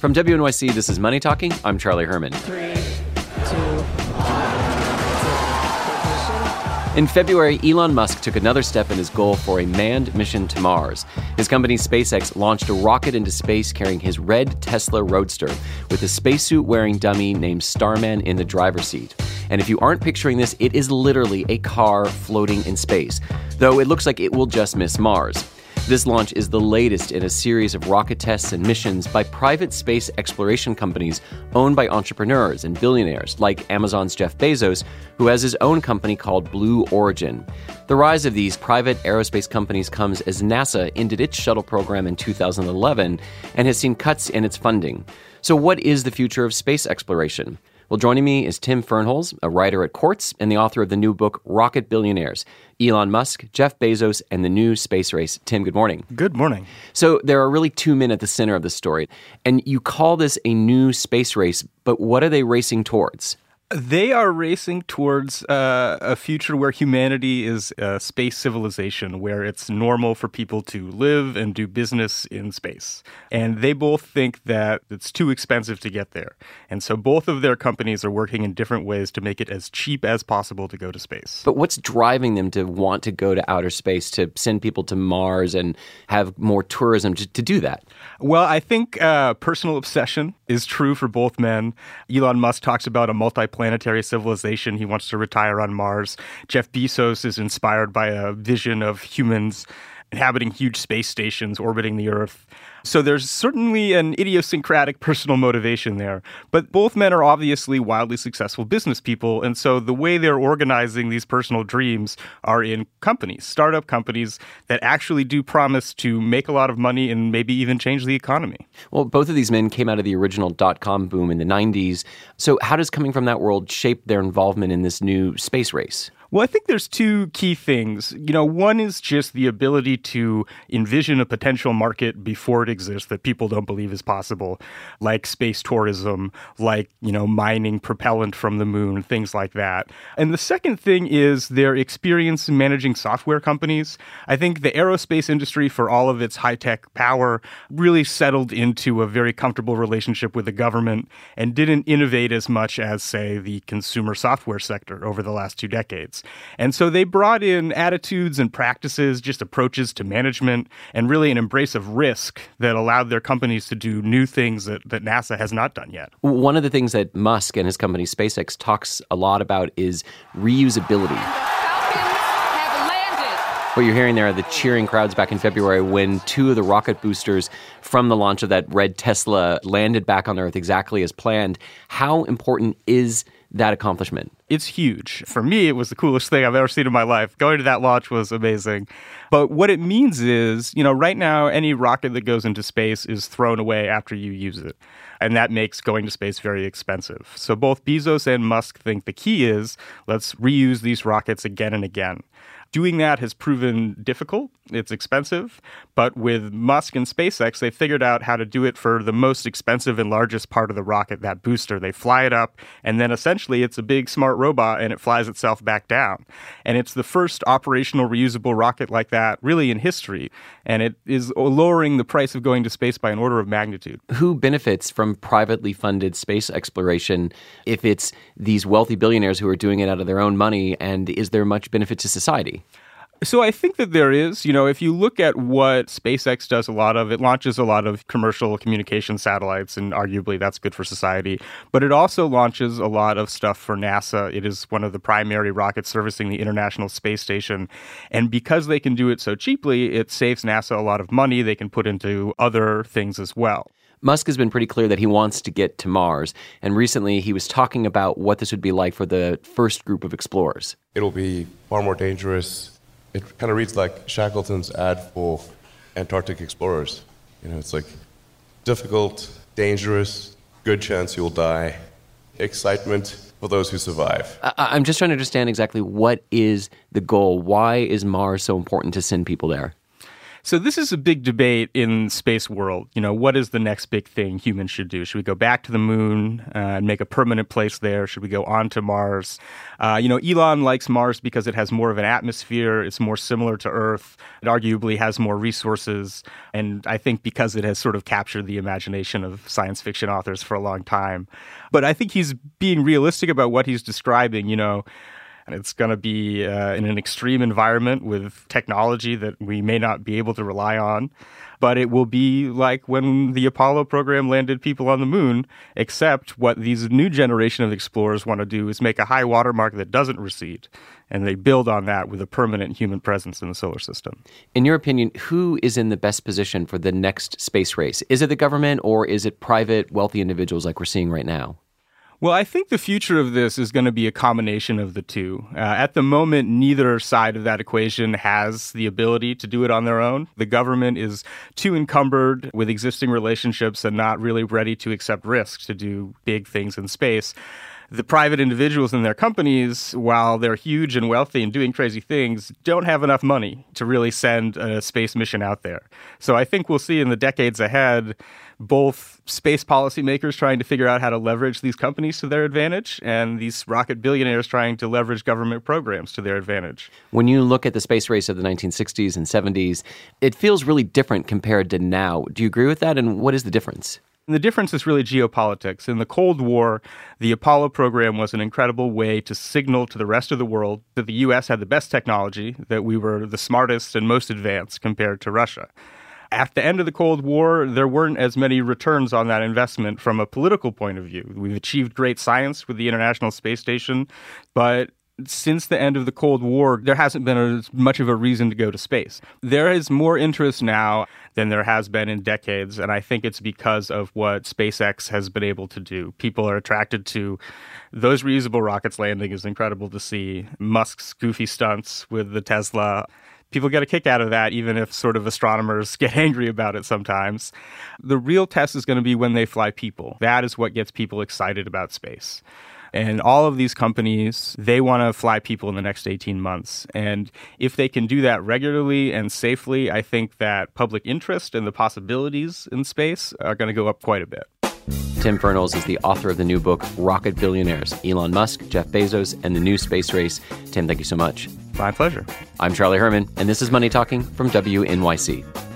From WNYC, this is Money Talking. I'm Charlie Herman. Three, two, In February, Elon Musk took another step in his goal for a manned mission to Mars. His company SpaceX launched a rocket into space carrying his red Tesla Roadster with a spacesuit wearing dummy named Starman in the driver's seat. And if you aren't picturing this, it is literally a car floating in space, though it looks like it will just miss Mars. This launch is the latest in a series of rocket tests and missions by private space exploration companies owned by entrepreneurs and billionaires like Amazon's Jeff Bezos, who has his own company called Blue Origin. The rise of these private aerospace companies comes as NASA ended its shuttle program in 2011 and has seen cuts in its funding. So, what is the future of space exploration? Well, joining me is Tim Fernholz, a writer at Quartz and the author of the new book Rocket Billionaires Elon Musk, Jeff Bezos, and the New Space Race. Tim, good morning. Good morning. So, there are really two men at the center of the story, and you call this a new space race, but what are they racing towards? They are racing towards uh, a future where humanity is a space civilization, where it's normal for people to live and do business in space. And they both think that it's too expensive to get there. And so both of their companies are working in different ways to make it as cheap as possible to go to space. But what's driving them to want to go to outer space, to send people to Mars and have more tourism to, to do that? Well, I think uh, personal obsession is true for both men. Elon Musk talks about a multi planetary civilization. He wants to retire on Mars. Jeff Bezos is inspired by a vision of humans inhabiting huge space stations orbiting the Earth. So there's certainly an idiosyncratic personal motivation there. But both men are obviously wildly successful business people. And so the way they're organizing these personal dreams are in companies, startup companies that actually do promise to make a lot of money and maybe even change the economy. Well, both of these men came out of the original dot com boom in the 90s. So, how does coming from that world shape their involvement in this new space race? Well, I think there's two key things. You know, one is just the ability to envision a potential market before it exists that people don't believe is possible, like space tourism, like, you know, mining propellant from the moon, things like that. And the second thing is their experience in managing software companies. I think the aerospace industry, for all of its high tech power, really settled into a very comfortable relationship with the government and didn't innovate as much as, say, the consumer software sector over the last two decades. And so they brought in attitudes and practices, just approaches to management, and really an embrace of risk that allowed their companies to do new things that, that NASA has not done yet. One of the things that Musk and his company SpaceX talks a lot about is reusability. What you're hearing there are the cheering crowds back in February when two of the rocket boosters from the launch of that red Tesla landed back on Earth exactly as planned. How important is that accomplishment? It's huge. For me, it was the coolest thing I've ever seen in my life. Going to that launch was amazing. But what it means is, you know, right now, any rocket that goes into space is thrown away after you use it. And that makes going to space very expensive. So both Bezos and Musk think the key is let's reuse these rockets again and again. Doing that has proven difficult. It's expensive. But with Musk and SpaceX, they figured out how to do it for the most expensive and largest part of the rocket, that booster. They fly it up, and then essentially it's a big smart robot and it flies itself back down. And it's the first operational reusable rocket like that really in history. And it is lowering the price of going to space by an order of magnitude. Who benefits from privately funded space exploration if it's these wealthy billionaires who are doing it out of their own money? And is there much benefit to society? So I think that there is, you know, if you look at what SpaceX does a lot of, it launches a lot of commercial communication satellites, and arguably that's good for society. But it also launches a lot of stuff for NASA. It is one of the primary rockets servicing the International Space Station. And because they can do it so cheaply, it saves NASA a lot of money they can put into other things as well. Musk has been pretty clear that he wants to get to Mars, and recently he was talking about what this would be like for the first group of explorers. It'll be far more dangerous it kind of reads like Shackleton's ad for Antarctic explorers. You know, it's like difficult, dangerous, good chance you'll die, excitement for those who survive. I- am just trying to understand exactly what is the goal. Why is Mars so important to send people there? So this is a big debate in space world. You know, what is the next big thing humans should do? Should we go back to the moon uh, and make a permanent place there? Should we go on to Mars? Uh, you know, Elon likes Mars because it has more of an atmosphere. It's more similar to Earth. It arguably has more resources, and I think because it has sort of captured the imagination of science fiction authors for a long time. But I think he's being realistic about what he's describing. You know. It's going to be uh, in an extreme environment with technology that we may not be able to rely on. But it will be like when the Apollo program landed people on the moon, except what these new generation of explorers want to do is make a high watermark that doesn't recede. And they build on that with a permanent human presence in the solar system. In your opinion, who is in the best position for the next space race? Is it the government or is it private, wealthy individuals like we're seeing right now? Well, I think the future of this is going to be a combination of the two. Uh, at the moment, neither side of that equation has the ability to do it on their own. The government is too encumbered with existing relationships and not really ready to accept risks to do big things in space the private individuals in their companies, while they're huge and wealthy and doing crazy things, don't have enough money to really send a space mission out there. So I think we'll see in the decades ahead both space policymakers trying to figure out how to leverage these companies to their advantage and these rocket billionaires trying to leverage government programs to their advantage. When you look at the space race of the 1960s and 70s, it feels really different compared to now. Do you agree with that? And what is the difference? And the difference is really geopolitics. In the Cold War, the Apollo program was an incredible way to signal to the rest of the world that the US had the best technology, that we were the smartest and most advanced compared to Russia. At the end of the Cold War, there weren't as many returns on that investment from a political point of view. We've achieved great science with the International Space Station, but since the end of the Cold War, there hasn't been as much of a reason to go to space. There is more interest now than there has been in decades, and I think it's because of what SpaceX has been able to do. People are attracted to those reusable rockets landing is incredible to see. Musk's goofy stunts with the Tesla people get a kick out of that, even if sort of astronomers get angry about it sometimes. The real test is going to be when they fly people. That is what gets people excited about space. And all of these companies, they want to fly people in the next 18 months. And if they can do that regularly and safely, I think that public interest and the possibilities in space are going to go up quite a bit. Tim Fernholz is the author of the new book, Rocket Billionaires Elon Musk, Jeff Bezos, and the New Space Race. Tim, thank you so much. My pleasure. I'm Charlie Herman, and this is Money Talking from WNYC.